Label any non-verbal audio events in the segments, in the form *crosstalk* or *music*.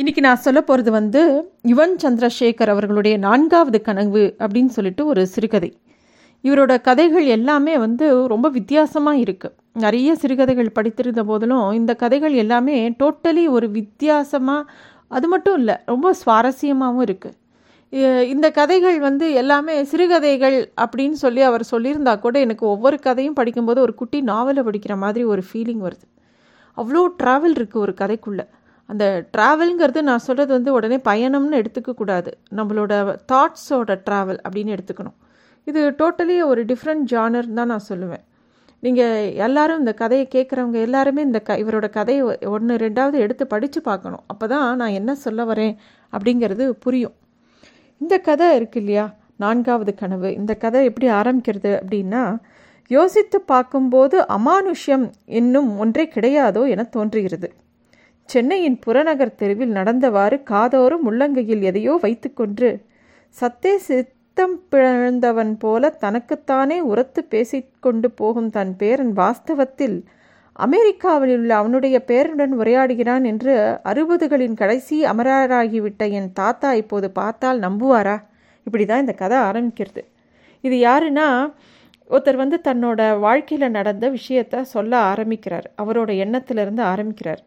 இன்னைக்கு நான் சொல்ல போகிறது வந்து யுவன் சந்திரசேகர் அவர்களுடைய நான்காவது கனவு அப்படின்னு சொல்லிட்டு ஒரு சிறுகதை. இவரோட கதைகள் எல்லாமே வந்து ரொம்ப வித்தியாசமாக இருக்குது நிறைய சிறுகதைகள் படித்திருந்த போதிலும் இந்த கதைகள் எல்லாமே டோட்டலி ஒரு வித்தியாசமாக அது மட்டும் இல்லை ரொம்ப சுவாரஸ்யமாகவும் இருக்குது இந்த கதைகள் வந்து எல்லாமே சிறுகதைகள் அப்படின்னு சொல்லி அவர் சொல்லியிருந்தா கூட எனக்கு ஒவ்வொரு கதையும் படிக்கும்போது ஒரு குட்டி நாவலை படிக்கிற மாதிரி ஒரு ஃபீலிங் வருது. அவ்வளோ ட்ராவல் இருக்குது ஒரு கதைக்குள்ளே. அந்த ட்ராவல்ங்கிறது நான் சொல்கிறது வந்து உடனே பயணம்னு எடுத்துக்கக்கூடாது நம்மளோட தாட்ஸோட ட்ராவல் அப்படின்னு எடுத்துக்கணும். இது டோட்டலி ஒரு டிஃப்ரெண்ட் ஜானர் தான் நான் சொல்லுவேன். நீங்கள் எல்லாரும் இந்த கதையை கேட்குறவங்க எல்லாருமே இந்த க இவரோட கதையை ஒன்று ரெண்டாவது எடுத்து படித்து பார்க்கணும். அப்போ தான் நான் என்ன சொல்ல வரேன் அப்படிங்கிறது புரியும். இந்த கதை இருக்கு இல்லையா? நான்காவது கனவு. இந்த கதை எப்படி ஆரம்பிக்கிறது அப்படின்னா யோசித்து பார்க்கும்போது அமானுஷ்யம் என்னும் ஒன்றே கிடையாதோ என தோன்றுகிறது. சென்னையின் புறநகர் தெருவில் நடந்தவாறு காதோறும் உள்ளங்கையில் எதையோ வைத்துக்கொன்று சத்தே சித்தம் பிழந்தவன் போல தனக்குத்தானே உரத்து பேசிக்கொண்டு போகும் தன் பேரன் வாஸ்தவத்தில் அமெரிக்காவில் உள்ள அவனுடைய பேரனுடன் உரையாடுகிறான் என்று அறுபதுகளின் கடைசி அமரராகிவிட்ட என் தாத்தா இப்போது பார்த்தால் நம்புவாரா? இப்படி தான் இந்த கதை ஆரம்பிக்கிறது. இது யாருன்னா ஒருத்தர் வந்து தன்னோட வாழ்க்கையில் நடந்த விஷயத்த சொல்ல ஆரம்பிக்கிறார். அவரோட எண்ணத்திலிருந்து ஆரம்பிக்கிறார்.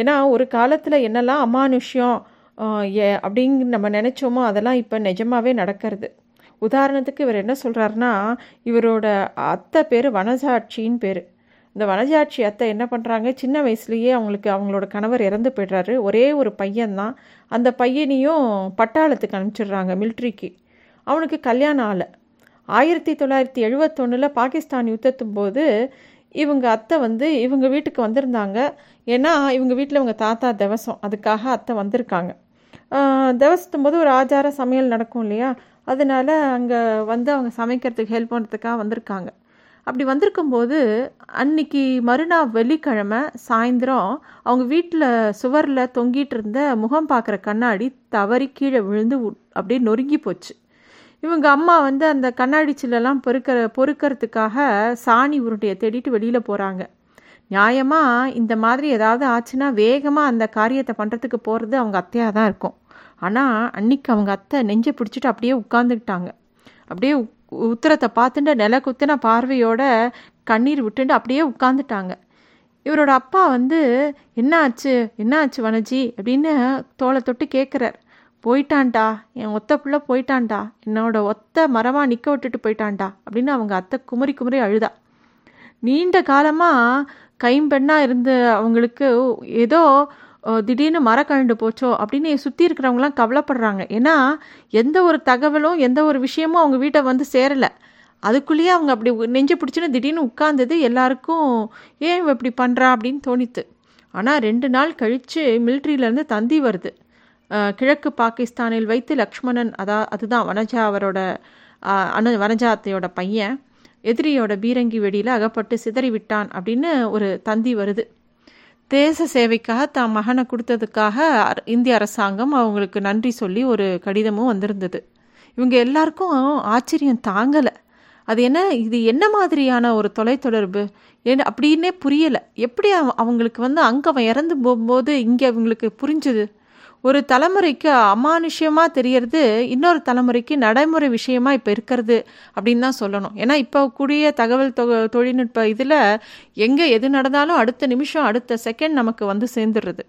ஏன்னா ஒரு காலத்தில் என்னெல்லாம் அமானுஷ்யம் ஏ அப்படின்னு நம்ம நினச்சோமோ அதெல்லாம் இப்போ நிஜமாகவே நடக்கிறது. உதாரணத்துக்கு இவர் என்ன சொல்கிறாருன்னா இவரோட அத்தை பேர் வனசாட்சின்னு பேர். இந்த வனஜாட்சி அத்தை என்ன பண்ணுறாங்க சின்ன வயசுலேயே அவங்களுக்கு அவங்களோட கணவர் இறந்து போய்ட்றாரு. ஒரே ஒரு பையன்தான். அந்த பையனையும் பட்டாளத்துக்கு அனுப்பிச்சிடுறாங்க மிலிட்ரிக்கு அவனுக்கு கல்யாணம் ஆலை ஆயிரத்தி தொள்ளாயிரத்தி எழுபத்தொன்னில் பாகிஸ்தான் யுத்தத்தும் போது இவங்க அத்தை வந்து இவங்க வீட்டுக்கு வந்திருந்தாங்க. ஏன்னா இவங்க வீட்டில் இவங்க தாத்தா திவசம். அதுக்காக அத்தை வந்திருக்காங்க. திவசத்தும் போது ஒரு ஆச்சார சமையல் நடக்கும் இல்லையா? அதனால அங்கே வந்து அவங்க சமைக்கிறதுக்கு ஹெல்ப் பண்ணுறதுக்காக வந்திருக்காங்க. அப்படி வந்திருக்கும்போது அன்னைக்கு மறுநாள் வெள்ளிக்கிழமை சாயந்தரம் அவங்க வீட்டில் சுவரில் தொங்கிட்டு இருந்த முகம் பார்க்குற கண்ணாடி தவறி கீழே விழுந்து அப்படியே நொறுங்கி போச்சு. இவங்க அம்மா வந்து அந்த கண்ணாடி சில்லெல்லாம் பொறுக்கிற பொறுக்கிறதுக்காக சாணி உருண்டையை தேடிட்டு வெளியில் போகிறாங்க நியாயமாக இந்த மாதிரி ஏதாவது ஆச்சுன்னா வேகமாக அந்த காரியத்தை பண்ணுறதுக்கு போகிறது அவங்க அத்தையாக தான் இருக்கும். ஆனால் அன்னைக்கு அவங்க அத்தை நெஞ்சை பிடிச்சிட்டு அப்படியே உட்காந்துக்கிட்டாங்க அப்படியே உத்தரத்தை பார்த்துட்டு நில குத்தின பார்வையோட கண்ணீர் விட்டுட்டு அப்படியே உட்காந்துட்டாங்க இவரோட அப்பா வந்து என்ன ஆச்சு? என்ன ஆச்சு வனஜி? அப்படின்னு தோலை தொட்டு கேட்குறார் போயிட்டான்டா என் ஒத்த பிள்ளை போயிட்டான்டா என்னோட ஒத்த மரமாக நிற்க விட்டுட்டு போயிட்டான்டா அப்படின்னு அவங்க அத்தை குமரி குமரி அழுதா. நீண்ட காலமாக கைம்பெண்ணாக இருந்த அவங்களுக்கு ஏதோ திடீர்னு மரக்கழண்டு போச்சோ அப்படின்னு சுற்றி இருக்கிறவங்களாம் கவலைப்படுறாங்க. ஏன்னா எந்த ஒரு தகவலும் எந்த ஒரு விஷயமும் அவங்க வீட்டை வந்து சேரலை. அதுக்குள்ளேயே அவங்க அப்படி நெஞ்சு பிடிச்சின்னு திடீர்னு உட்கார்ந்தது எல்லாருக்கும் ஏன் இப்படி பண்ணுறா அப்படின்னு தோணித்து. ஆனால் ரெண்டு நாள் கழித்து மிலிட்ரியிலேருந்து தந்தி வருது. கிழக்கு பாகிஸ்தானில் வைத்து லக்ஷ்மணன் அதா அதுதான் வனஜா அவரோட அனு வனஜாத்தையோட பையன் எதிரியோட பீரங்கி வெடியில் அகப்பட்டு சிதறி விட்டான் அப்படின்னு ஒரு தந்தி வருது. தேச சேவைக்காக தான் மகனை கொடுத்ததுக்காக இந்திய அரசாங்கம் அவங்களுக்கு நன்றி சொல்லி ஒரு கடிதமும் வந்திருந்தது. இவங்க எல்லாருக்கும் ஆச்சரியம் தாங்கலை. அது என்ன இது என்ன மாதிரியான ஒரு தொலைத்தொடர்பு? என்ன அப்படின்னே புரியலை. எப்படி அவங்களுக்கு வந்து அங்கே அவன் இறந்து போகும்போது இங்கே அவங்களுக்கு புரிஞ்சுது? ஒரு தலைமுறைக்கு அமானுஷ்யமாக தெரியறது இன்னொரு தலைமுறைக்கு நடைமுறை விஷயமா இப்போ இருக்கிறது அப்படின்னு தான் சொல்லணும். ஏன்னா இப்போ கூடிய தகவல் தொ தொழில்நுட்ப இதில் எங்கே எது நடந்தாலும் அடுத்த நிமிஷம் அடுத்த செகண்ட் நமக்கு வந்து சேர்ந்துடுறது.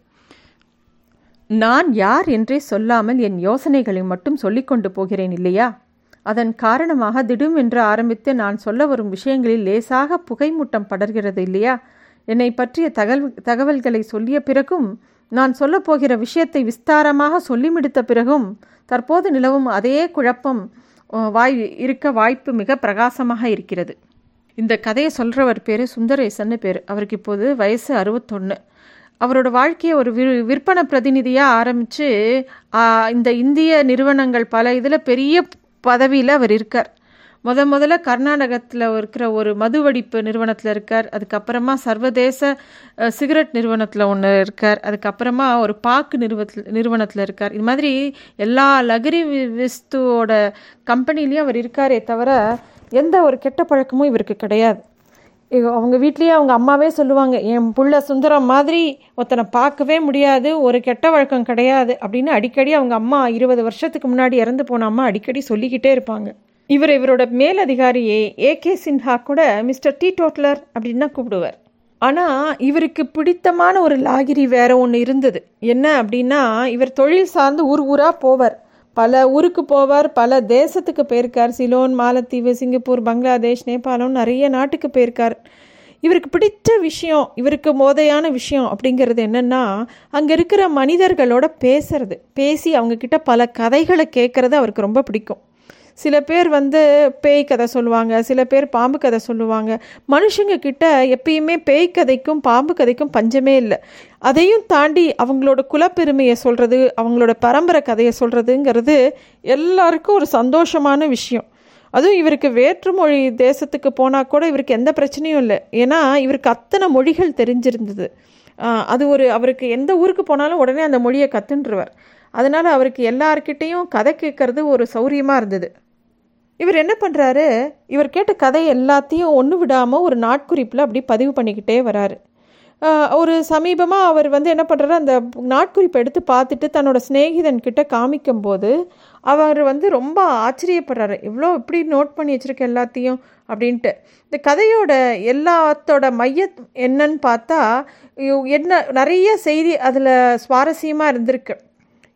நான் யார் என்றே சொல்லாமல் என் யோசனைகளை மட்டும் சொல்லிக்கொண்டு போகிறேன் இல்லையா? அதன் காரணமாக திடும் என்று ஆரம்பித்து நான் சொல்ல வரும் விஷயங்களில் லேசாக புகைமூட்டம் படர்கிறது இல்லையா? என்னை பற்றிய தகவல் தகவல்களை சொல்லிய பிறகும் நான் சொல்லப்போகிற விஷயத்தை விஸ்தாரமாக சொல்லி முடித்த பிறகும் தற்போது நிலவும் அதே குழப்பம் வாய் இருக்க வாய்ப்பு மிக பிரகாசமாக இருக்கிறது. இந்த கதையை சொல்கிறவர் பேர் சுந்தரேசன்னு பேர். அவருக்கு இப்போது வயசு அறுபத்தொன்று அவரோட வாழ்க்கையை ஒரு விற் விற்பனை பிரதிநிதியாக ஆரம்பித்து இந்த இந்திய நிறுவனங்கள் பல இதில் பெரிய பதவியில் அவர் இருக்கார். முத முதல்ல கர்நாடகத்தில் இருக்கிற ஒரு மதுவடிப்பு நிறுவனத்தில் இருக்கார். அதுக்கப்புறமா சர்வதேச சிகரெட் நிறுவனத்தில் ஒன்று இருக்கார். அதுக்கப்புறமா ஒரு பாக்கு நிறுவத்தில் நிறுவனத்தில் இருக்கார். இது மாதிரி எல்லா லகரி விஸ்துவோட கம்பெனிலையும் அவர் இருக்காரே தவிர எந்த ஒரு கெட்ட பழக்கமும் இவருக்கு கிடையாது. அவங்க வீட்லேயே அவங்க அம்மாவே சொல்லுவாங்க என் புள்ள சுந்தரம் மாதிரி ஒருத்தனை பார்க்கவே முடியாது ஒரு கெட்ட வழக்கம் கிடையாது அப்படின்னு அடிக்கடி அவங்க அம்மா இருபது வருஷத்துக்கு முன்னாடி இறந்து போன அம்மா அடிக்கடி சொல்லிக்கிட்டே இருப்பாங்க. இவர் இவரோட மேலதிகாரியே ஏகே சின்ஹா கூட மிஸ்டர் டி டோட்லர் அப்படின்னு தான் கூப்பிடுவார். ஆனால் இவருக்கு பிடித்தமான ஒரு லாகிரி வேற ஒன்று இருந்தது. என்ன அப்படின்னா இவர் தொழில் சார்ந்து ஊர் ஊராக போவார். பல ஊருக்கு போவார் பல தேசத்துக்கு போயிருக்கார். சிலோன் மாலத்தீவு சிங்கப்பூர் பங்களாதேஷ் நேபாளம் நிறைய நாட்டுக்கு போயிருக்கார். இவருக்கு பிடித்த விஷயம் இவருக்கு மோதையான விஷயம் அப்படிங்கிறது என்னென்னா அங்கே இருக்கிற மனிதர்களோட பேசுறது. பேசி அவங்கக்கிட்ட பல கதைகளை கேட்குறது அவருக்கு ரொம்ப பிடிக்கும். சில பேர் வந்து பேய் கதை சொல்லுவாங்க சில பேர் பாம்பு கதை சொல்லுவாங்க. மனுஷங்க கிட்ட எப்பயுமே பேய் கதைக்கும் பாம்பு கதைக்கும் பஞ்சமே இல்லை. அதையும் தாண்டி அவங்களோட குலப்பெருமையை சொல்கிறது அவங்களோட பரம்பரை கதையை சொல்கிறதுங்கிறது எல்லாருக்கும் ஒரு சந்தோஷமான விஷயம். அதுவும் இவருக்கு வேற்றுமொழி தேசத்துக்கு போனால் கூட இவருக்கு எந்த பிரச்சனையும் இல்லை. ஏன்னா இவருக்கு அத்தனை மொழிகள் தெரிஞ்சிருந்தது. அது ஒரு அவருக்கு எந்த ஊருக்கு போனாலும் உடனே அந்த மொழியை கற்றுன்றுவார் அதனால் அவருக்கு எல்லார்கிட்டேயும் கதை கேட்கறது ஒரு சௌரியமாக இருந்தது. இவர் என்ன பண்ணுறாரு இவர் கேட்ட கதை எல்லாத்தையும் ஒன்று விடாமல் ஒரு நாட்குறிப்பில் அப்படி பதிவு பண்ணிக்கிட்டே வராரு. ஒரு சமீபமாக அவர் வந்து என்ன பண்ணுறாரு அந்த நாட்குறிப்பை எடுத்து பார்த்துட்டு தன்னோட சிநேகிதன் கிட்ட காமிக்கும்போது அவர் வந்து ரொம்ப ஆச்சரியப்படுறாரு. இவ்வளோ இப்படி நோட் பண்ணி வச்சுருக்க எல்லாத்தையும்? அப்படின்ட்டு. இந்த கதையோட எல்லாத்தோட மைய என்னன்னு பார்த்தா என்ன நிறைய செய்தி அதில் சுவாரஸ்யமாக இருந்திருக்கு.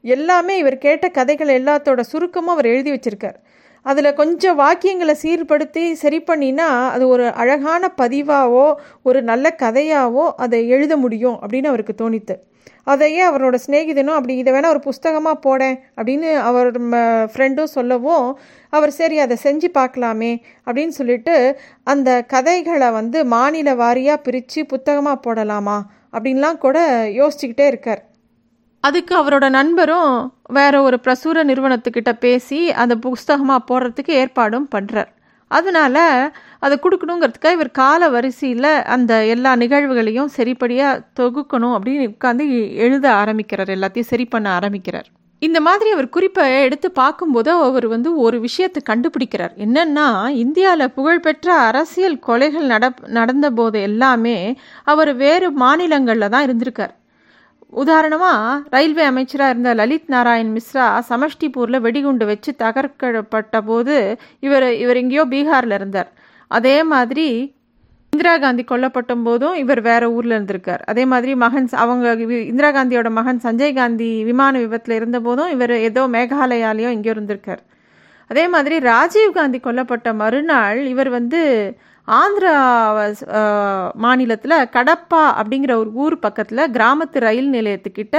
எல்லாமே இவர் கேட்ட கதைகள் எல்லாத்தோட சுருக்கமும் அவர் எழுதி வச்சிருக்கார். அதில் கொஞ்சம் வாக்கியங்களை சீர்படுத்தி சரி பண்ணினா அது ஒரு அழகான பதிவாவோ ஒரு நல்ல கதையாவோ அதை எழுத முடியும் அப்படின்னு அவருக்கு தோணித்து. அதையே அவரோட சிநேகிதனும் அப்படி இதை வேணால் ஒரு புஸ்தகமாக போடேன் அப்படின்னு அவர் ஃப்ரெண்டும் சொல்லவும் அவர் சரி அதை செஞ்சு பார்க்கலாமே அப்படின்னு சொல்லிட்டு அந்த கதைகளை வந்து மாநில வாரியாக பிரித்து புத்தகமாக போடலாமா அப்படின்லாம் கூட யோசிச்சுக்கிட்டே இருக்கார். அதுக்கு அவரோட நண்பரும் வேற ஒரு பிரசுர நிறுவனத்துக்கிட்ட பேசி அந்த புஸ்தகமாக போடுறதுக்கு ஏற்பாடும் பண்ணுறார் அதனால அதை கொடுக்கணுங்கிறதுக்காக இவர் கால வரிசையில் அந்த எல்லா நிகழ்வுகளையும் சரிப்படியாக தொகுக்கணும் அப்படின்னு உட்காந்து எழுத ஆரம்பிக்கிறார் எல்லாத்தையும் சரி பண்ண ஆரம்பிக்கிறார். இந்த மாதிரி அவர் குறிப்பை எடுத்து பார்க்கும்போது அவர் வந்து ஒரு விஷயத்தை கண்டுபிடிக்கிறார். என்னன்னா இந்தியாவில் புகழ்பெற்ற அரசியல் கொலைகள் நட நடந்த போது எல்லாமே அவர் வேறு மாநிலங்களில் தான் இருந்திருக்கார். உதாரணமாக ரயில்வே அமைச்சராக இருந்த லலித் நாராயண் மிஸ்ரா சமஷ்டிபூரில் வெடிகுண்டு வச்சு தகர்க்கப்பட்ட போது இவர் இவர் எங்கேயோ பீகாரில் இருந்தார். அதே மாதிரி இந்திரா காந்தி கொல்லப்பட்ட போதும் இவர் வேற ஊரில் இருந்திருக்கார். அதே மாதிரி மகன் அவங்க இந்திரா காந்தியோட மகன் சஞ்சய் காந்தி விமான விபத்தில் இருந்த போதும் இவர் ஏதோ மேகாலயாலேயோ எங்கேயோ இருந்திருக்கார். அதே மாதிரி ராஜீவ் காந்தி கொல்லப்பட்ட மறுநாள் இவர் வந்து ஆந்திரா மாநிலத்தில் கடப்பா அப்படிங்கிற ஒரு ஊர் பக்கத்தில் கிராமத்து ரயில் நிலையத்துக்கிட்ட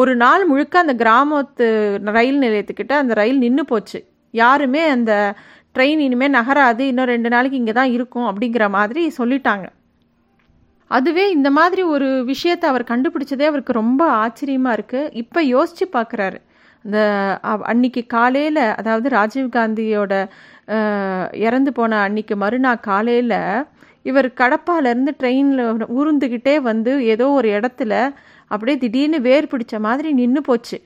ஒரு நாள் முழுக்க அந்த கிராமத்து ரயில் நிலையத்துக்கிட்ட அந்த ரயில் நின்று போச்சு. யாருமே அந்த ட்ரெயின் இனிமேல் நகராது இன்னும் ரெண்டு நாளைக்கு இங்கே தான் இருக்கும் அப்படிங்கிற மாதிரி சொல்லிட்டாங்க. அதுவே இந்த மாதிரி ஒரு விஷயத்தை அவர் கண்டுபிடிச்சதே அவருக்கு ரொம்ப ஆச்சரியமாக இருக்குது இப்போ யோசித்து பார்க்குறாரு அந்த அன்னைக்கு காலையில் அதாவது ராஜீவ் காந்தியோட இறந்து போன அன்னைக்கு மறுநாள் காலையில் இவர் கடப்பாலேருந்து ட்ரெயினில் ஊர்ந்துக்கிட்டே வந்து ஏதோ ஒரு இடத்துல அப்படியே திடீர்னு வேர் பிடிச்ச மாதிரி நின்று போச்சு.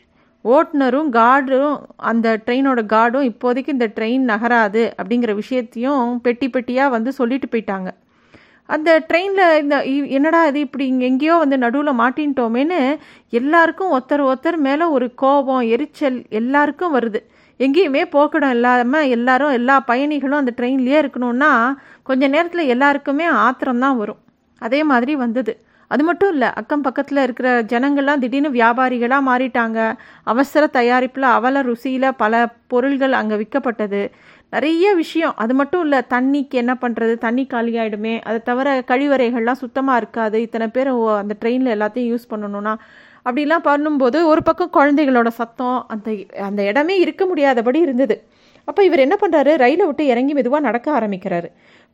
ஓட்டுநரும் கார்டும் அந்த ட்ரெயினோட கார்டும் இப்போதைக்கு இந்த ட்ரெயின் நகராது அப்படிங்கிற விஷயத்தையும் பெட்டி பெட்டியாக வந்து சொல்லிட்டு போயிட்டாங்க. அந்த ட்ரெயினில் இந்த இ- என்னடா இது இப்படி இங்கே எங்கேயோ வந்து நடுவில் மாட்டின்ட்டோமேன்னு எல்லாருக்கும் ஒருத்தர் ஒருத்தர் மேலே ஒரு கோபம் எரிச்சல் எல்லாருக்கும் வருது. எங்கேயுமே போக்கடம் இல்லாமல் எல்லாரும் எல்லா பயணிகளும் அந்த ட்ரெயின்லேயே இருக்கணும்னா கொஞ்ச நேரத்தில் எல்லாருக்குமே ஆத்திரம் தான் வரும். அதே மாதிரி வந்தது. அது மட்டும் இல்லை அக்கம் பக்கத்தில் இருக்கிற ஜனங்கள்லாம் திடீர்னு வியாபாரிகளாக மாறிட்டாங்க. அவசர தயாரிப்பில் அவல ருசியில் பல பொருள்கள் அங்கே விற்கப்பட்டது நிறைய விஷயம். அது மட்டும் இல்லை தண்ணிக்கு என்ன பண்ணுறது தண்ணி காலியாயிடுமே அதை தவிர கழிவறைகள்லாம் சுத்தமாக இருக்காது. இத்தனை பேர் ஓ- அந்த ட்ரெயினில் எல்லாத்தையும் யூஸ் பண்ணணும்னா. அப்படிலாம் பண்ணும்போது ஒரு பக்கம் குழந்தைகளோட சத்தம் அந்த அந்த இடமே இருக்க முடியாதபடி இருந்தது. அப்போ இவர் என்ன பண்ணுறாரு ரயிலை விட்டு இறங்கி மெதுவாக நடக்க ஆரம்பிக்கிறாரு.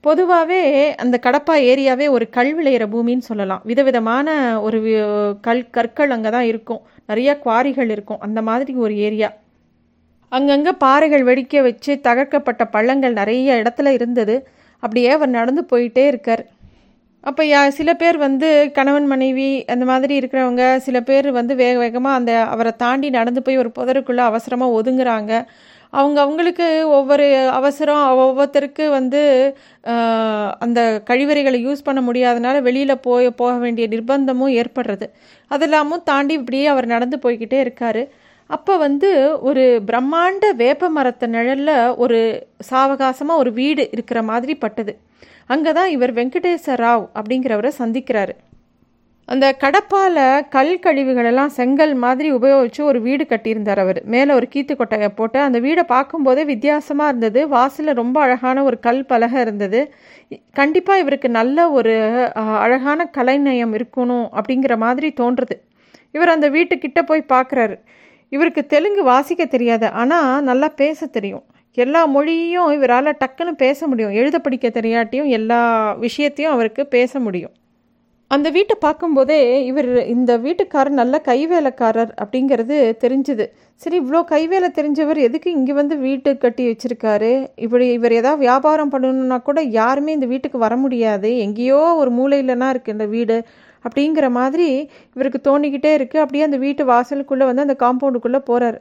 பொதுவாகவே அந்த கடப்பா ஏரியாவே ஒரு கல் விளையிற பூமின்னு சொல்லலாம். விதவிதமான ஒரு கல் கற்கள் அங்கே தான் இருக்கும். நிறையா குவாரிகள் இருக்கும். அந்த மாதிரி ஒரு ஏரியா. அங்கங்கே பாறைகள் வெடிக்க வச்சு தகர்க்கப்பட்ட பள்ளங்கள் நிறைய இடத்துல இருந்தது. அப்படியே அவர் நடந்து போயிட்டே இருக்கார். அப்போ யா சில பேர் வந்து கணவன் மனைவி அந்த மாதிரி இருக்கிறவங்க சில பேர் வந்து வேக வேகமாக அந்த அவரை தாண்டி நடந்து போய் ஒரு புதருக்குள்ளே அவசரமாக ஒதுங்குறாங்க. அவங்க அவங்களுக்கு ஒவ்வொரு அவசரம் ஒவ்வொருத்தருக்கு வந்து அந்த கழிவறைகளை யூஸ் பண்ண முடியாதனால வெளியில் போய் போக வேண்டிய நிர்பந்தமும் ஏற்படுறது. அதெல்லாமும் தாண்டி இப்படியே அவர் நடந்து போய்கிட்டே இருக்கார். அப்போ வந்து ஒரு பிரம்மாண்ட வேப்ப மரத்த நிழலில் ஒரு சாவகாசமாக ஒரு வீடு இருக்கிற மாதிரி பட்டது. அங்கே தான் இவர் வெங்கடேச ராவ் அப்படிங்கிறவரை சந்திக்கிறாரு. அந்த கடப்பால் கல் கழிவுகளெல்லாம் செங்கல் மாதிரி உபயோகித்து ஒரு வீடு கட்டியிருந்தார் அவர். மேலே ஒரு கீத்து கொட்டையை போட்டு அந்த வீடை பார்க்கும்போதே வித்தியாசமாக இருந்தது. வாசலில் ரொம்ப அழகான ஒரு கல் பலகை இருந்தது. கண்டிப்பாக இவருக்கு நல்ல ஒரு அழகான கலைநயம் இருக்கணும் அப்படிங்கிற மாதிரி தோன்றுறது இவர் அந்த வீட்டுக்கிட்ட போய் பார்க்குறாரு. இவருக்கு தெலுங்கு வாசிக்க தெரியாது ஆனால் நல்லா பேச தெரியும். எல்லா மொழியும் இவரால் டக்குன்னு பேச முடியும். எழுத படிக்க தெரியாட்டியும் எல்லா விஷயத்தையும் அவருக்கு பேச முடியும். அந்த வீட்டை பார்க்கும்போதே இவர் இந்த வீட்டுக்காரர் நல்ல கைவேலைக்காரர் அப்படிங்கிறது தெரிஞ்சுது. சரி இவ்வளோ கைவேலை தெரிஞ்சவர் எதுக்கு இங்கே வந்து வீட்டு கட்டி வச்சுருக்காரு? இப்படி இவர் ஏதாவது வியாபாரம் பண்ணணுன்னா கூட யாருமே இந்த வீட்டுக்கு வர முடியாது. எங்கேயோ ஒரு மூலையிலனா இருக்குது இந்த வீடு. அப்படிங்கிற மாதிரி இவருக்கு தோணிக்கிட்டே இருக்குது அப்படியே அந்த வீட்டு வாசலுக்குள்ளே வந்து அந்த காம்பவுண்டுக்குள்ளே போகிறார்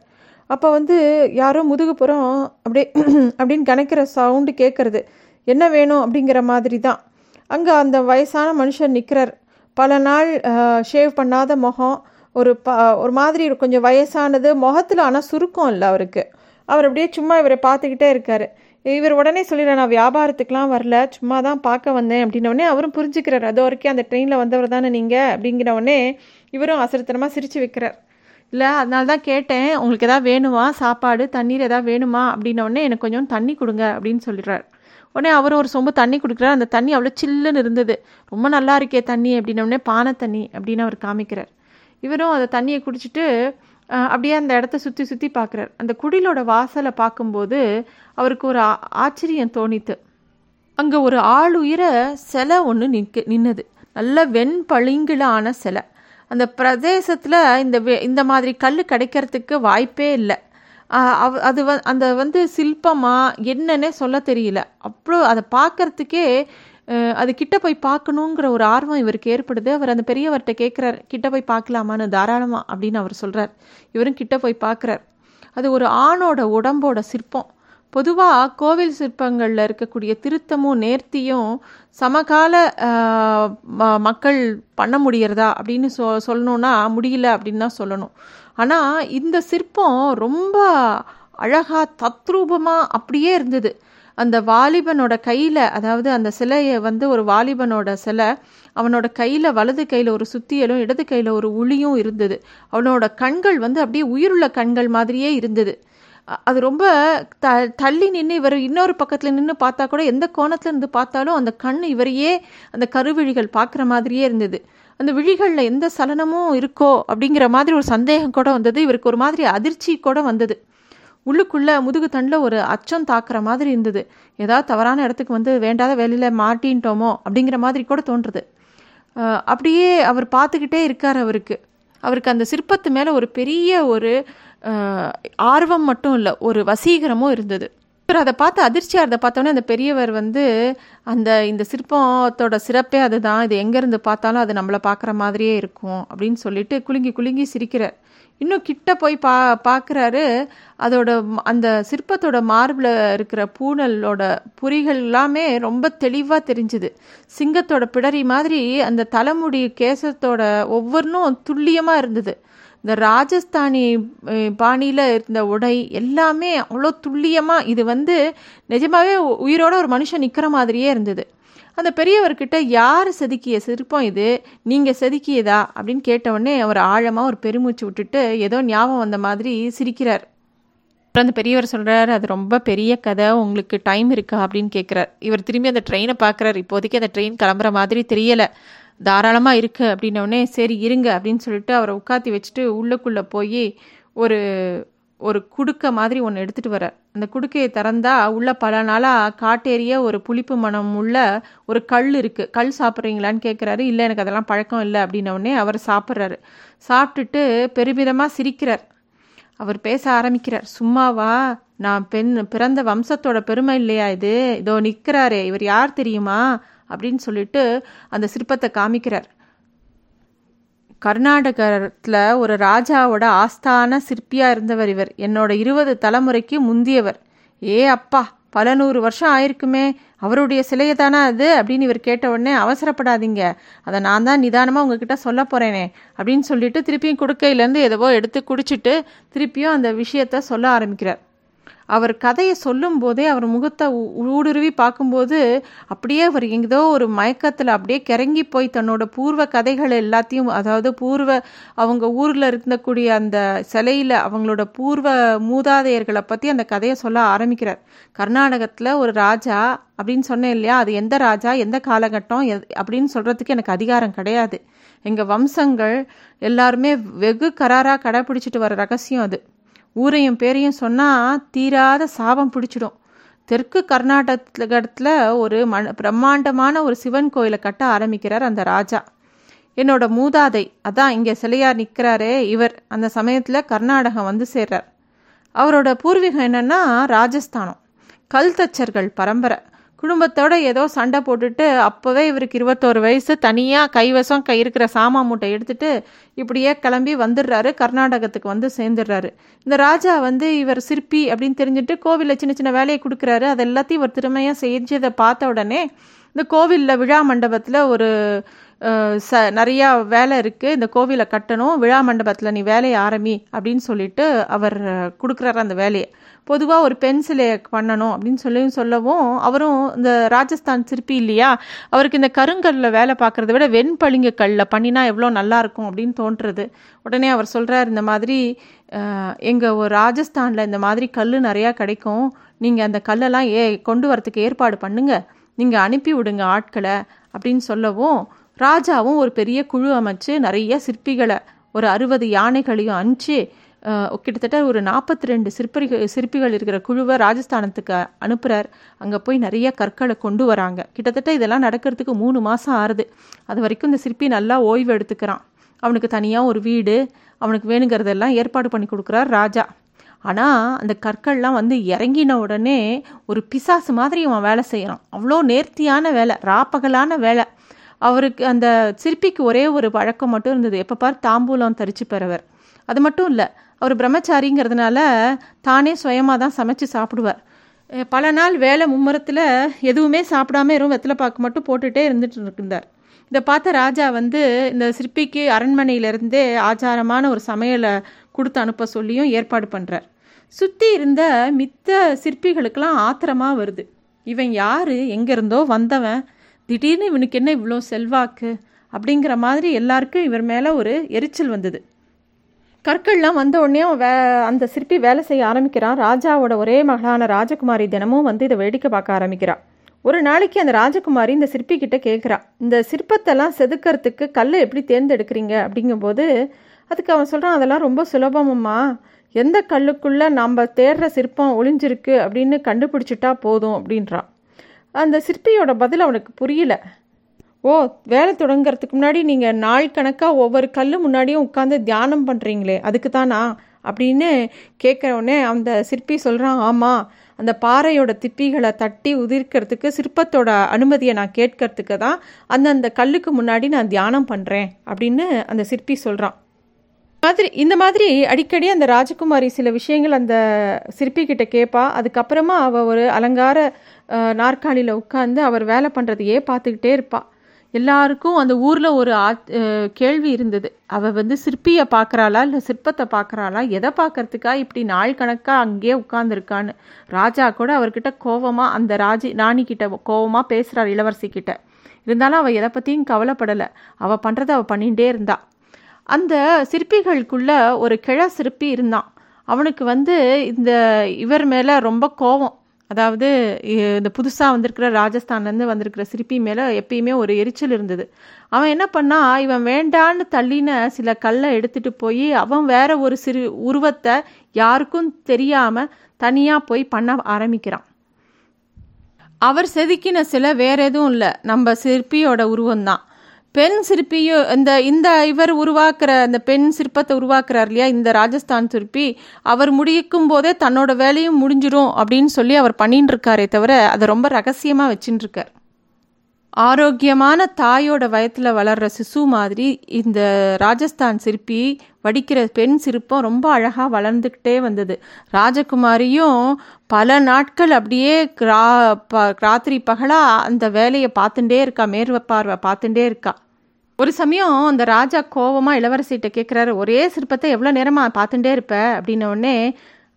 அப்போ வந்து யாரோ முதுகுப்புறம் அப்படியே *clears throat* அப்படின்னு கணக்கிற சவுண்டு கேட்குறது என்ன வேணும் அப்படிங்கிற மாதிரி தான் அங்கே அந்த வயசான மனுஷன் நிற்கிறார் பல நாள் ஷேவ் பண்ணாத முகம் ஒரு ப ஒரு மாதிரி கொஞ்சம் வயசானது முகத்தில் ஆனால் சுருக்கம் இல்லை அவருக்கு. அவர் அப்படியே சும்மா இவரை பார்த்துக்கிட்டே இருக்கார். இவர் உடனே சொல்லிடுற நான் வியாபாரத்துக்கெலாம் வரல சும்மா தான் பார்க்க வந்தேன். அப்படின்னோடனே அவரும் புரிஞ்சுக்கிறார் அது வரைக்கும் அந்த ட்ரெயினில் வந்தவர் தானே நீங்கள் அப்படிங்கிறவொடனே இவரும் அசரத்தனமாக சிரித்து வைக்கிறார். இல்லை அதனால தான் கேட்டேன் உங்களுக்கு எதாவது வேணுமா? சாப்பாடு தண்ணீர் எதாவது வேணுமா? அப்படின்னோடனே எனக்கு கொஞ்சம் தண்ணி கொடுங்க அப்படின்னு சொல்லிடுறார். உடனே அவர் ஒரு சொம்பு தண்ணி கொடுக்குறாரு அந்த தண்ணி அவ்வளோ சில்லுன்னு இருந்தது. ரொம்ப நல்லா இருக்கே தண்ணி அப்படின்னோடனே பானை தண்ணி அப்படின்னு அவர் காமிக்கிறார். இவரும் அந்த தண்ணியை குடிச்சிட்டு அப்படியே அந்த இடத்த சுற்றி சுற்றி பார்க்குறார். அந்த குடிலோட வாசலை பார்க்கும்போது அவருக்கு ஒரு ஆச்சரியம் தோணித்து அங்கே ஒரு ஆளுயிர சிலை ஒன்று நிற்க நின்னது. நல்ல வெண்பளிங்கிலான சிலை. அந்த பிரதேசத்தில் இந்த இந்த மாதிரி கல் கிடைக்கிறதுக்கு வாய்ப்பே இல்லை. அது வ அந்த வந்து சில்பமாக என்னன்னே சொல்ல தெரியல. அப்புறம் அதை பார்க்கறதுக்கே அது கிட்ட போய் பார்க்கணுங்கிற ஒரு ஆர்வம் இவருக்கு ஏற்படுது. அவர் அந்த பெரியவர்கிட்ட கேட்குறார் கிட்ட போய் பார்க்கலாமான்னு? தாராளமாக அப்படின்னு அவர் சொல்கிறார் இவரும் கிட்ட போய் பார்க்குறார். அது ஒரு ஆணோட உடம்போட சிற்பம். பொதுவாக கோவில் சிற்பங்களில் இருக்கக்கூடிய திருத்தமும் நேர்த்தியும் சமகால மக்கள் பண்ண முடியறதா அப்படின்னு சொ சொல்லணுன்னா முடியல அப்படின்னு தான் சொல்லணும். ஆனால் இந்த சிற்பம் ரொம்ப அழகாக தத்ரூபமாக அப்படியே இருந்தது. அந்த வாலிபனோட கையில் அதாவது அந்த சிலையை வந்து ஒரு வாலிபனோட சிலை அவனோட கையில் வலது கையில் ஒரு சுத்தியலும் இடது கையில் ஒரு உளியும் இருந்தது. அவனோட கண்கள் வந்து அப்படியே உயிருள்ள கண்கள் மாதிரியே இருந்தது. அது ரொம்ப த தள்ளி நின்று இவர் இன்னொரு பக்கத்தில் நின்று பார்த்தா கூட எந்த கோணத்தில் இருந்து பார்த்தாலும் அந்த கண் இவரையே அந்த கருவிழிகள் பார்க்குற மாதிரியே இருந்தது. அந்த விழிகளில் எந்த சலனமும் இருக்கோ அப்படிங்கிற மாதிரி ஒரு சந்தேகம் கூட வந்தது. இவருக்கு ஒரு மாதிரி அதிர்ச்சி கூட வந்தது. உள்ளுக்குள்ளே முதுகு தண்டில் ஒரு அச்சம் தாக்குற மாதிரி இருந்தது. ஏதாவது தவறான இடத்துக்கு வந்து வேண்டாத வேலையில் மாட்டின்ட்டோமோ அப்படிங்கிற மாதிரி கூட தோன்றுறது அப்படியே அவர் பார்த்துக்கிட்டே இருக்கார் அவருக்கு. அவருக்கு அந்த சிற்பத்து மேலே ஒரு பெரிய ஒரு ஆர்வம் மட்டும் இல்லை ஒரு வசீகரமும் இருந்தது. இவர் அதை பார்த்து அதிர்ச்சியாக இருந்த பார்த்தோன்னே அந்த பெரியவர் வந்து அந்த இந்த சிற்பத்தோட சிறப்பே அதுதான் இது எங்கேருந்து பார்த்தாலும் அது நம்மளை பார்க்குற மாதிரியே இருக்கும் அப்படின்னு சொல்லிட்டு குலுங்கி குலுங்கி சிரிக்கிறார். இன்னும் கிட்ட போய் பா பார்க்குறாரு அதோட அந்த சிற்பத்தோட மார்பில் இருக்கிற பூனலோட புரிகள் எல்லாமே ரொம்ப தெளிவாக தெரிஞ்சுது. சிங்கத்தோட பிடரி மாதிரி அந்த தலைமுடி கேசத்தோட ஒவ்வொன்றும் துல்லியமாக இருந்தது. இந்த ராஜஸ்தானி பாணியில் இருந்த உடை எல்லாமே அவ்வளோ துல்லியமாக இது வந்து நிஜமாகவே உயிரோட ஒரு மனுஷன் நிற்கிற மாதிரியே இருந்தது. அந்த பெரியவர்கிட்ட யார் செதுக்கிய சிற்பம் இது? நீங்கள் செதுக்கியதா? அப்படின்னு கேட்டவுடனே அவர் ஆழமாக ஒரு பெருமூச்சு விட்டுட்டு ஏதோ ஞாபகம் வந்த மாதிரி சிரிக்கிறார். அப்புறம் அந்த பெரியவர் சொல்கிறார் அது ரொம்ப பெரிய கதை உங்களுக்கு டைம் இருக்கா? அப்படின்னு கேட்குறார் இவர் திரும்பி அந்த ட்ரெயினை பார்க்குறாரு இப்போதைக்கு அந்த ட்ரெயின் கிளம்புற மாதிரி தெரியலை. தாராளமாக இருக்குது அப்படின்னோடனே சரி இருங்க அப்படின்னு சொல்லிட்டு அவரை உட்காத்தி வச்சுட்டு உள்ளுக்குள்ளே போய் ஒரு ஒரு குடுக்க மாதிரி ஒன்று எடுத்துகிட்டு வர. அந்த குடுக்கையை திறந்தா உள்ள பல நாளாக காட்டேறிய ஒரு புளிப்பு மனம் உள்ள ஒரு கல் இருக்குது கல் சாப்பிட்றீங்களான்னு கேட்குறாரு இல்லை எனக்கு அதெல்லாம் பழக்கம் இல்லை அப்படின்னோடனே அவர் சாப்பிட்றாரு. சாப்பிட்டுட்டு பெருமிதமாக சிரிக்கிறார். அவர் பேச ஆரம்பிக்கிறார். சும்மாவா நான் பெண் பிறந்த வம்சத்தோட பெருமை இல்லையா இது? இதோ நிற்கிறாரே இவர் யார் தெரியுமா? அப்படின்னு சொல்லிட்டு அந்த சிற்பத்தை காமிக்கிறார். கர்நாடகத்தில் ஒரு ராஜாவோட ஆஸ்தான சிற்பியாக இருந்தவர் இவர். என்னோட இருபது தலைமுறைக்கு முந்தியவர். ஏ அப்பா பல நூறு வருஷம் ஆயிருக்குமே. அவருடைய சிலையை தானே அது? அப்படின்னு இவர் கேட்ட உடனே அவசரப்படாதீங்க. அதை நான் தான் நிதானமாக உங்ககிட்ட சொல்ல போகிறேனே அப்படின்னு சொல்லிட்டு திருப்பியும் குடுக்கையிலேருந்து எதவோ எடுத்து குடிச்சிட்டு திருப்பியும் அந்த விஷயத்த சொல்ல ஆரம்பிக்கிறார். அவர் கதையை சொல்லும்போதே அவர் முகத்தை ஊடுருவி பார்க்கும்போது அப்படியே அவர் எங்கேதோ ஒரு மயக்கத்தில் அப்படியே கிறங்கி போய் தன்னோட பூர்வ கதைகள் எல்லாத்தையும் அதாவது பூர்வ அவங்க ஊரில் இருந்தக்கூடிய அந்த சிலையில் அவங்களோட பூர்வ மூதாதையர்களை பற்றி அந்த கதையை சொல்ல ஆரம்பிக்கிறார். கர்நாடகத்தில் ஒரு ராஜா அப்படின்னு சொன்னேன் இல்லையா? அது எந்த ராஜா? எந்த காலகட்டம்? அப்படின்னு சொல்கிறதுக்கு எனக்கு அதிகாரம் கிடையாது. எங்கள் வம்சங்கள் எல்லாருமே வெகு கராராக கடைப்பிடிச்சிட்டு வர ரகசியம் அது. ஊரையும் பேரையும் சொன்னால் தீராத சாபம் பிடிச்சிடும். தெற்கு கர்நாடகத்தில் ஒரு மண் பிரம்மாண்டமான ஒரு சிவன் கோயிலை கட்ட ஆரம்பிக்கிறார் அந்த ராஜா. என்னோட மூதாதை அதான் இங்கே சிலையார் நிற்கிறாரே இவர். அந்த சமயத்தில் கர்நாடகம் வந்து சேர்றார். அவரோட பூர்வீகம் என்னன்னா ராஜஸ்தானம். கல் தச்சர்கள் பரம்பரை. குடும்பத்தோட ஏதோ சண்டை போட்டுட்டு அப்போவே இவருக்கு இருபத்தோரு வயசு. தனியாக கைவசம் கை இருக்கிற சாமா மூட்டை எடுத்துட்டு இப்படியே கிளம்பி வந்துடுறாரு. கர்நாடகத்துக்கு வந்து சேர்ந்துடுறாரு. இந்த ராஜா வந்து இவர் சிற்பி அப்படின்னு தெரிஞ்சுட்டு கோவிலில் சின்ன சின்ன வேலையை கொடுக்குறாரு. அது எல்லாத்தையும் இவர் திறமையாக செஞ்சதை பார்த்த உடனே இந்த கோவிலில் விழா மண்டபத்தில் ஒரு ச நிறையா வேலை இருக்குது இந்த கோவிலை கட்டணும். விழா மண்டபத்தில் நீ வேலையை ஆரம்பி அப்படின்னு சொல்லிட்டு அவர் கொடுக்குறாரு அந்த வேலையை. பொதுவாக ஒரு பென்சிலை பண்ணணும் அப்படின்னு சொல்லி சொல்லவும் அவரும் இந்த ராஜஸ்தான் சிற்பி இல்லையா? அவருக்கு இந்த கருங்கல்லில் வேலை பார்க்குறத விட வெண்பளிங்க கல்லில் பண்ணினா எவ்வளோ நல்லாயிருக்கும் அப்படின்னு தோன்றுறது உடனே அவர் சொல்கிறார் இந்த மாதிரி எங்கள் ஒரு ராஜஸ்தானில் இந்த மாதிரி கல் நிறையா கிடைக்கும். நீங்கள் அந்த கல்லெல்லாம் ஏ கொண்டு வரத்துக்கு ஏற்பாடு பண்ணுங்கள் நீங்கள் அனுப்பி விடுங்க ஆட்களை அப்படின்னு சொல்லவும் ராஜாவும் ஒரு பெரிய குழு அமைச்சு நிறைய சிற்பிகளை ஒரு அறுபது யானைகளையும் அனுப்பிச்சு கிட்டத்தட்ட ஒரு நாற்பத்தி ரெண்டு சிற்பிகள் சிற்பிகள் இருக்கிற குழுவை ராஜஸ்தானத்துக்கு அனுப்புகிறார் அங்கே போய் நிறைய கற்களை கொண்டு வராங்க. கிட்டத்தட்ட இதெல்லாம் நடக்கிறதுக்கு மூணு மாதம் ஆறுது. அது வரைக்கும் இந்த சிற்பி நல்லா ஓய்வு எடுத்துக்கிறான். அவனுக்கு தனியாக ஒரு வீடு அவனுக்கு வேணுங்கிறதெல்லாம் ஏற்பாடு பண்ணி கொடுக்குறார் ராஜா. ஆனால் அந்த கற்கள்லாம் வந்து இறங்கின உடனே ஒரு பிசாசு மாதிரி அவன் வேலை செய்கிறான் அவ்வளோ நேர்த்தியான வேலை ராப்பகலான வேலை. அவருக்கு அந்த சிற்பிக்கு ஒரே ஒரு பழக்கம் மட்டும் இருந்தது. எப்போ பார் தாம்பூலம் தரிச்சு பெறவர். அது மட்டும் இல்லை அவர் பிரம்மச்சாரிங்கிறதுனால தானே சுயமாக தான் சமைச்சு சாப்பிடுவார். பல நாள் வேலை மும்முரத்தில் எதுவுமே சாப்பிடாம வெறும் வெத்தலை பாக்கு மட்டும் போட்டுகிட்டே இருந்துட்டு இருந்தார். இதை பார்த்த ராஜா வந்து இந்த சிற்பிக்கு அரண்மனையிலேருந்தே ஆச்சாரமான ஒரு சமையலை கொடுத்து அனுப்ப சொல்லியும் ஏற்பாடு பண்ணுறார் சுற்றி இருந்த மித்த சிற்பிகளுக்கெல்லாம் ஆத்திரமாக வருது. இவன் யார்? எங்கேருந்தோ வந்தவன். திடீர்னு இவனுக்கு என்ன இவ்வளோ செல்வாக்கு அப்படிங்கிற மாதிரி எல்லாருக்கும் இவர் மேலே ஒரு எரிச்சல் வந்தது. கற்கள்லாம் வந்த உடனே வே அந்த சிற்பி வேலை செய்ய ஆரம்பிக்கிறான். ராஜாவோட ஒரே மகளான ராஜகுமாரி தினமும் வந்து இதை வேடிக்கை பார்க்க ஆரம்பிக்கிறான் ஒரு நாளைக்கு அந்த ராஜகுமாரி இந்த சிற்பி கிட்ட கேட்குறா இந்த சிற்பத்தெல்லாம் செதுக்கிறதுக்கு கல்லை எப்படி தேர்ந்தெடுக்கிறீங்க அப்படிங்கும்போது அதுக்கு அவன் சொல்கிறான் அதெல்லாம் ரொம்ப சுலபமம்மா. எந்த கல்லுக்குள்ளே நம்ம தேடுற சிற்பம் ஒளிஞ்சிருக்கு அப்படின்னு கண்டுபிடிச்சிட்டா போதும் அப்படின்றான். அந்த சிற்பியோட பதில் அவனுக்கு புரியல. ஓ வேலை தொடங்கிறதுக்கு முன்னாடி நீங்கள் நாள் கணக்காக ஒவ்வொரு கல் முன்னாடியும் உட்காந்து தியானம் பண்ணுறீங்களே அதுக்கு தானா அப்படின்னு கேட்குறவுடனே அந்த சிற்பி சொல்கிறான் ஆமாம் அந்த பாறையோட திப்பிகளை தட்டி உதிர்க்கிறதுக்கு சிற்பத்தோட அனுமதியை நான் கேட்கறதுக்கு தான் அந்தந்த கல்லுக்கு முன்னாடி நான் தியானம் பண்ணுறேன் அப்படின்னு அந்த சிற்பி சொல்கிறான் மாதிரி இந்த மாதிரி அடிக்கடி அந்த ராஜகுமாரி சில விஷயங்கள் அந்த சிற்பி கிட்ட கேட்பா அதுக்கப்புறமா அவள் ஒரு அலங்கார நாற்காலியில் உட்காந்து அவர் வேலை பண்ணுறதையே பார்த்துக்கிட்டே இருப்பாள் எல்லாருக்கும் அந்த ஊரில் ஒரு ஆ கேள்வி இருந்தது. அவள் வந்து சிற்பியை பார்க்குறாளா இல்லை சிற்பத்தை பார்க்குறாளா? எதை பார்க்கறதுக்கா? இப்படி நாள் கணக்காக அங்கேயே உட்காந்துருக்கான்னு ராஜா கூட அவர்கிட்ட கோவமாக அந்த ராஜி ராணி கிட்ட கோவமாக பேசுகிறார் இளவரசி கிட்ட. இருந்தாலும் அவள் எதை பற்றியும் கவலைப்படலை. அவள் பண்ணுறதை அவள் பண்ணிகிட்டே இருந்தாள் அந்த சிற்பிகளுக்குள்ள ஒரு கிழ சிற்பி இருந்தான். அவனுக்கு வந்து இந்த இவர் மேலே ரொம்ப கோவம். அதாவது இந்த புதுசாக வந்திருக்கிற ராஜஸ்தான்லேருந்து வந்திருக்கிற சிற்பி மேலே எப்பயுமே ஒரு எரிச்சல் இருந்தது. அவன் என்ன பண்ணா இவன் வேண்டான்னு தள்ளின சில கல்லை எடுத்துட்டு போய் அவன் வேற ஒரு சிறு உருவத்தை யாருக்கும் தெரியாமல் தனியாக போய் பண்ண ஆரம்பிக்கிறான். அவர் செதுக்கின சில வேற எதுவும் இல்லை. நம்ம சிற்பியோட உருவம்தான். பெண் சிற்பியும் இந்த இந்த இவர் உருவாக்குற அந்த பெண் சிற்பத்தை உருவாக்குறார் இல்லையா இந்த ராஜஸ்தான் சிற்பி அவர் முடிக்கும் போதே தன்னோட வேலையும் முடிஞ்சிடும் அப்படின்னு சொல்லி அவர் பண்ணிட்டு இருக்காரே தவிர அதை ரொம்ப ரகசியமாக வச்சுட்டு இருக்கார். ஆரோக்கியமான தாயோட வயத்தில் வளர்கிற சிசு மாதிரி இந்த ராஜஸ்தான் சிற்பி வடிக்கிற பெண் சிற்பம் ரொம்ப அழகாக வளர்ந்துக்கிட்டே வந்தது. ராஜகுமாரியும் பல நாட்கள் அப்படியே ரா ப ராத்திரி பகலாக அந்த வேலையை பார்த்துட்டே இருக்கா மேர்வ பார்வை பார்த்துட்டே இருக்கா. ஒரு சமயம் அந்த ராஜா கோவமாக இளவரசிகிட்ட கேட்குறாரு ஒரே சிற்பத்தை எவ்வளோ நேரமாக பார்த்துட்டே இருப்ப? அப்படின்ன உடனே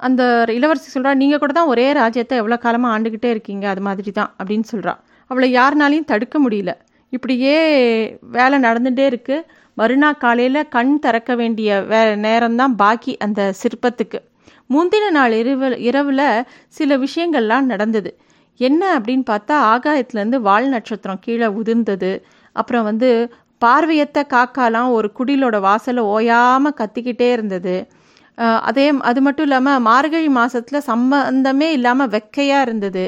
அந்த இளவரசி சொல்கிறா நீங்கள் கூட தான் ஒரே ராஜ்யத்தை எவ்வளோ காலமாக ஆண்டுக்கிட்டே இருக்கீங்க அது மாதிரி தான் அப்படின்னு சொல்கிறா அவளை யாருனாலையும் தடுக்க முடியல. இப்படியே வேலை நடந்துகிட்டே இருக்குது மறுநாள் காலையில் கண் திறக்க வேண்டிய வே நேரம்தான் பாக்கி அந்த சிற்பத்துக்கு. முந்தின நாள் இரவு இரவில் சில விஷயங்கள்லாம் நடந்தது. என்ன அப்படின்னு பார்த்தா ஆகாயத்துலேருந்து வால் நட்சத்திரம் கீழே உதிர்ந்தது. அப்புறம் வந்து பார்வையத்த காக்காலாம் ஒரு குடிலோட வாசலை ஓயாமல் கத்திக்கிட்டே இருந்தது. அதே அது மட்டும் இல்லாமல் மார்கழி மாதத்தில் சம்பந்தமே இல்லாமல் வெக்கையாக இருந்தது.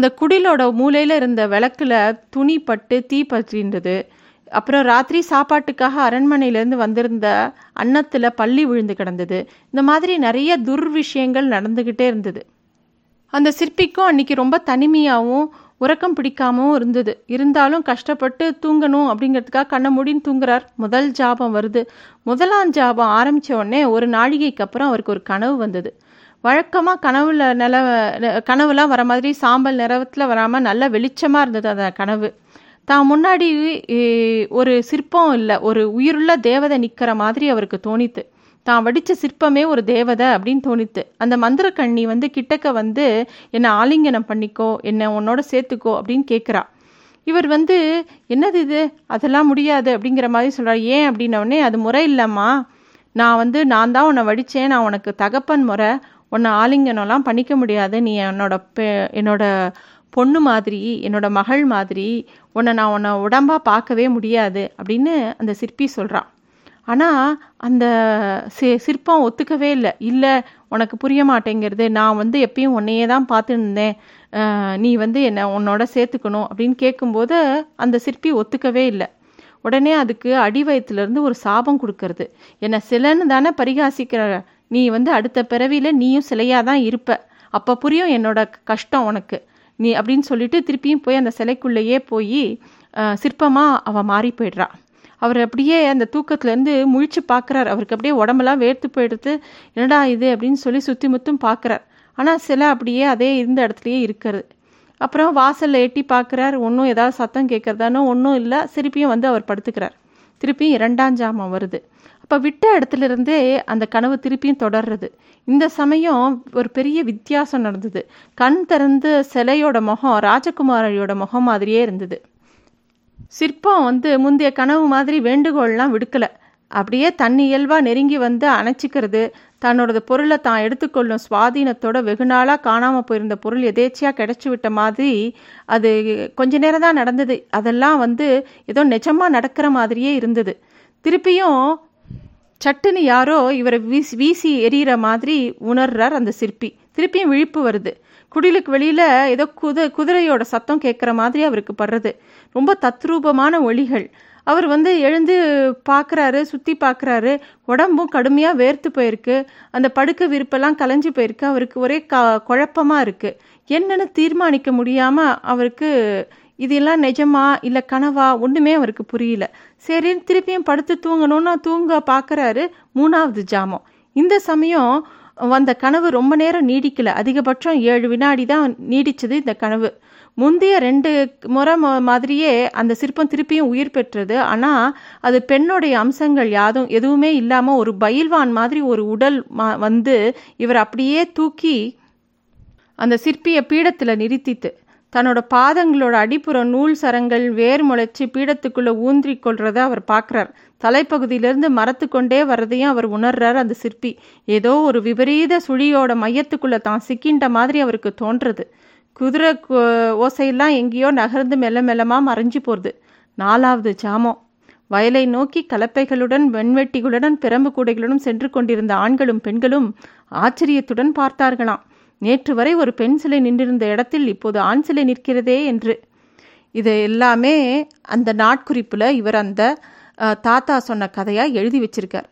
அந்த குடிலோட மூலையில் இருந்த விளக்குல துணி பட்டு தீ பற்றின்றது. அப்புறம் ராத்திரி சாப்பாட்டுக்காக அரண்மனையிலேருந்து வந்திருந்த அன்னத்தில் பள்ளி விழுந்து கிடந்தது. இந்த மாதிரி நிறைய துர்விஷயங்கள் நடந்துக்கிட்டே இருந்தது. அந்த சிற்பிக்கும் அன்னைக்கு ரொம்ப தனிமையாகவும் உறக்கம் பிடிக்காமவும் இருந்தது. இருந்தாலும் கஷ்டப்பட்டு தூங்கணும் அப்படிங்கிறதுக்காக கண்ணை மூடின்னு தூங்குறார். முதல் ஜாபம் வருது. முதலாம் ஜாபம் ஆரம்பித்த உடனே ஒரு நாழிகைக்கு அப்புறம் அவருக்கு ஒரு கனவு வந்தது. வழக்கமாக கனவுல நில கனவுலாம் வர மாதிரி சாம்பல் நிறத்தில் வராமல் நல்ல வெளிச்சமாக இருந்தது அந்த கனவு. தான் முன்னாடி ஒரு சிற்பம் இல்லை ஒரு உயிருள்ள தேவதை நிற்கிற மாதிரி அவருக்கு தோணித்து. தான் வடித்த சிற்பமே ஒரு தேவதை அப்படின்னு தோணித்து. அந்த மந்திரக்கண்ணி வந்து கிட்டக்க வந்து என்னை ஆலிங்கனம் பண்ணிக்கோ என்னை உன்னோட சேர்த்துக்கோ அப்படின்னு கேட்குறா இவர் வந்து என்னது இது? அதெல்லாம் முடியாது அப்படிங்கிற மாதிரி சொல்கிறார் ஏன்? அப்படின்னோடனே அது முறை இல்லைம்மா. நான் வந்து நான் தான் உன்னை வடித்தேன் நான் உனக்கு தகப்பன் முறை. உன்னை ஆலிங்கனம்லாம் பண்ணிக்க முடியாது. நீ என்னோட பெ என்னோட பொண்ணு மாதிரி என்னோட மகள் மாதிரி உன்னை நான் உன்னை உடம்பாக பார்க்கவே முடியாது அப்படின்னு அந்த சிற்பி சொல்கிறான் ஆனால் அந்த சி சிற்பம் ஒத்துக்கவே இல்லை. இல்லை உனக்கு புரிய மாட்டேங்கிறது. நான் வந்து எப்பயும் உன்னையே தான் பார்த்துருந்தேன். நீ வந்து என்னை உன்னோட சேர்த்துக்கணும் அப்படின்னு கேட்கும்போது அந்த சிற்பி ஒத்துக்கவே இல்லை. உடனே அதுக்கு அடி வயத்துலேருந்து ஒரு சாபம் கொடுக்கறது. என்னை சிலன்னு தானே பரிகாசிக்கிற நீ வந்து அடுத்த பிறவியில் நீயும் சிலையாக தான் இருப்ப. அப்போ புரியும் என்னோட கஷ்டம் உனக்கு. நீ அப்படின்னு சொல்லிட்டு திருப்பியும் போய் அந்த சிலைக்குள்ளேயே போய் சிற்பமாக அவள் மாறி போயிடுறா. அவர் அப்படியே அந்த தூக்கத்துலேருந்து முழிச்சு பார்க்குறார் அவருக்கு அப்படியே உடம்பெல்லாம் வேர்த்து போயிடுத்து என்னடா இது அப்படின்னு சொல்லி சுற்றி முத்தும் பார்க்குறார் ஆனால் சிலை அப்படியே அதே இருந்த இடத்துலையே இருக்கிறது. அப்புறம் வாசலில் எட்டி பார்க்குறார் ஒன்றும் ஏதாவது சத்தம் கேட்குறதானோ ஒன்றும் இல்லை. திருப்பியும் வந்து அவர் படுத்துக்கிறார். திருப்பியும் இரண்டாம் ஜாமம் வருது. அப்போ விட்ட இடத்துல இருந்தே அந்த கனவு திருப்பியும் தொடர்றது. இந்த சமயம் ஒரு பெரிய வித்தியாசம் நடந்தது. கண் திறந்து சிலையோட முகம் ராஜகுமாரியோட முகம் மாதிரியே இருந்தது. சிற்பம் வந்து முந்தைய கனவு மாதிரி வேண்டுகோள்லாம் விடுக்கலை. அப்படியே தன் இயல்பாக நெருங்கி வந்து அணைச்சிக்கிறது. தன்னோட பொருளை தான் எடுத்துக்கொள்ளும் சுவாதீனத்தோட வெகு நாளாக காணாமல் போயிருந்த பொருள் எதேச்சியாக கிடச்சி விட்ட மாதிரி அது கொஞ்ச நேரம் தான் நடந்தது. அதெல்லாம் வந்து ஏதோ நிஜமாக நடக்கிற மாதிரியே இருந்தது. திருப்பியும் சட்டுன்னு யாரோ இவரை வீசி வீசி எரியிற மாதிரி உணர்றார் அந்த சிற்பி. திருப்பியும் விழிப்பு வருது. குடிலுக்கு வெளியில் ஏதோ குத குதிரையோட சத்தம் கேட்குற மாதிரி அவருக்கு படுறது. ரொம்ப தத்ரூபமான ஒளிகள் அவர் வந்து எழுந்து பார்க்குறாரு சுற்றி பார்க்குறாரு உடம்பும் கடுமையாக வேர்த்து போயிருக்கு. அந்த படுக்க விருப்பெல்லாம் கலைஞ்சு போயிருக்கு. அவருக்கு ஒரே க குழப்பமாக இருக்குது என்னன்னு தீர்மானிக்க முடியாமல் அவருக்கு இதெல்லாம் நிஜமா இல்லை கனவா ஒன்றுமே அவருக்கு புரியல. சரி திருப்பியும் படுத்து தூங்கணும்னா தூங்க பார்க்குறாரு மூணாவது ஜாமம். இந்த சமயம் வந்த கனவு ரொம்ப நேரம் நீடிக்கல. அதிகபட்சம் ஏழு வினாடி தான் நீடிச்சது இந்த கனவு. முந்தைய ரெண்டு முறை மாதிரியே அந்த சிற்பம் திருப்பியும் உயிர் பெற்றது. ஆனால் அது பெண்ணுடைய அம்சங்கள் யாதும் எதுவுமே இல்லாமல் ஒரு பயில்வான் மாதிரி ஒரு உடல் வந்து இவர் அப்படியே தூக்கி அந்த சிற்பியை பீடத்தில் நிறுத்தித்து தன்னோட பாதங்களோட அடிப்புற நூல் சரங்கள் வேர் முளைச்சி பீடத்துக்குள்ளே ஊன்றி கொள்றத அவர் பார்க்குறார் தலைப்பகுதியிலேருந்து மரத்து கொண்டே வர்றதையும் அவர் உணர்றார் அந்த சிற்பி. ஏதோ ஒரு விபரீத சுழியோட மையத்துக்குள்ளே தான் சிக்கின்ற மாதிரி அவருக்கு தோன்றது. குதிரை ஓசையெல்லாம் எங்கேயோ நகர்ந்து மெல்ல மெல்லமாக மறைஞ்சு போகிறது நாலாவது ஜாமம் வயலை நோக்கி கலப்பைகளுடன் வெண்வெட்டிகளுடன் பிரம்பு கூடைகளுடன் சென்று கொண்டிருந்த ஆண்களும் பெண்களும் ஆச்சரியத்துடன் பார்த்தார்களாம். நேற்று வரை ஒரு பெண் சிலை நின்றிருந்த இடத்தில் இப்போது ஆண் சிலை நிற்கிறதே என்று. இது எல்லாமே அந்த நாட்குறிப்பில் இவர் அந்த தாத்தா சொன்ன கதையாக எழுதி வச்சிருக்கார்.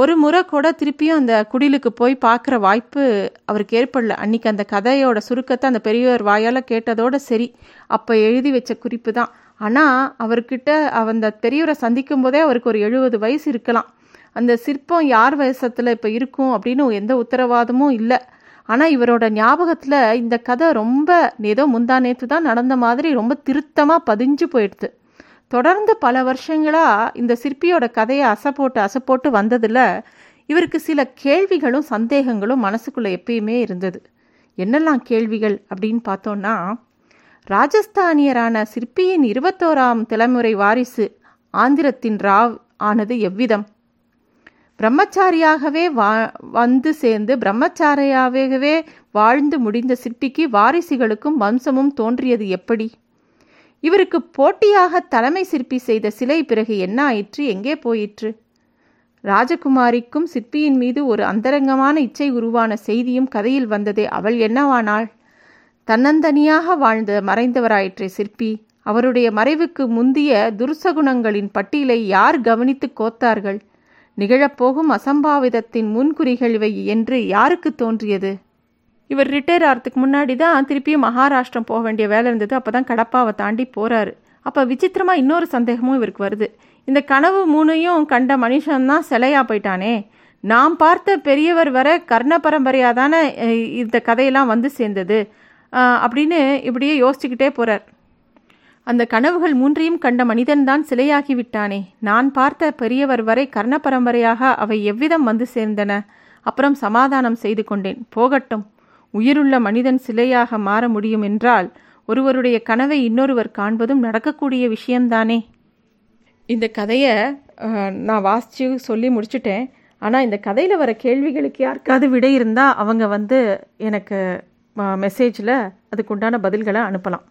ஒரு முறை கூட திருப்பியும் அந்த குடிலுக்கு போய் பார்க்குற வாய்ப்பு அவருக்கு ஏற்படல. அன்னைக்கு அந்த கதையோட சுருக்கத்தை அந்த பெரியவர் வாயால் கேட்டதோட சரி. அப்போ எழுதி வச்ச குறிப்பு தான். ஆனால் அவர்கிட்ட அந்த பெரியவரை சந்திக்கும் போதே அவருக்கு ஒரு எழுபது வயசு இருக்கலாம். அந்த சிற்பம் யார் வயசத்தில் இப்போ இருக்கும் அப்படின்னு எந்த உத்தரவாதமும் இல்லை. ஆனால் இவரோட ஞாபகத்தில் இந்த கதை ரொம்ப ஏதோ முந்தா நேற்று தான் நடந்த மாதிரி ரொம்ப திருத்தமாக பதிஞ்சு போயிடுது. தொடர்ந்து பல வருஷங்களாக இந்த சிற்பியோட கதையை அசைப்போட்டு அசைப்போட்டு வந்ததில் இவருக்கு சில கேள்விகளும் சந்தேகங்களும் மனசுக்குள்ளே எப்பயுமே இருந்தது. என்னெல்லாம் கேள்விகள் அப்படின்னு பார்த்தோன்னா ராஜஸ்தானியரான சிற்பியின் இருபத்தோராம் தலைமுறை வாரிசு ஆந்திரத்தின் ராவ் ஆனது எவ்விதம்? பிரம்மச்சாரியாகவே வா வந்து சேர்ந்து பிரம்மச்சாரியாகவே வாழ்ந்து முடிந்த சிற்பிக்கு வாரிசுகளுக்கும் வம்சமும் தோன்றியது எப்படி? இவருக்கு போட்டியாக தலைமை சிற்பி செய்த சிலை பிறகு என்ன ஆயிற்று? எங்கே போயிற்று? ராஜகுமாரிக்கும் சிற்பியின் மீது ஒரு அந்தரங்கமான இச்சை உருவான செய்தியும் கதையில் வந்ததே அவள் என்னவானாள்? தன்னந்தனியாக வாழ்ந்த மறைந்தவராயிற்றே சிற்பி. அவருடைய மறைவுக்கு முந்திய துர்சகுணங்களின் பட்டியலை யார் கவனித்து கோத்தார்கள்? நிகழப்போகும் அசம்பாவிதத்தின் முன்குறிகள் இவை என்று யாருக்கு தோன்றியது? இவர் ரிட்டையர் ஆகிறதுக்கு முன்னாடி தான் திருப்பியும் மகாராஷ்டிரம் போக வேண்டிய வேலை இருந்தது. அப்போ தான் கடப்பாவை தாண்டி போகிறாரு அப்போ விசித்திரமாக இன்னொரு சந்தேகமும் இவருக்கு வருது. இந்த கனவு மூணையும் கண்ட மனுஷன்தான் சிலையாக போயிட்டானே. நாம் பார்த்த பெரியவர் வர கர்ண பரம்பரையாக தானே இந்த கதையெல்லாம் வந்து சேர்ந்தது. அப்படின்னு இப்படியே யோசிச்சுக்கிட்டே போகிறார் அந்த கனவுகள் மூன்றையும் கண்ட மனிதன்தான் சிலையாகி விட்டானே. நான் பார்த்த பெரியவர் வரை கர்ண பரம்பரையாக அவை எவ்விதம் வந்து சேர்ந்தன? அப்புறம் சமாதானம் செய்து கொண்டேன். போகட்டும். உயிருள்ள மனிதன் சிலையாக மாற முடியும் என்றால் ஒருவருடைய கனவை இன்னொருவர் காண்பதும் நடக்கக்கூடிய விஷயம்தானே? இந்த கதையை நான் வாசித்து சொல்லி முடிச்சுட்டேன். ஆனால் இந்த கதையில் வர கேள்விகளுக்கு யாருக்காவது விடை இருந்தால் அவங்க வந்து எனக்கு மெசேஜில் அதுக்குண்டான பதில்களை அனுப்பலாம்.